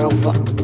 Girl.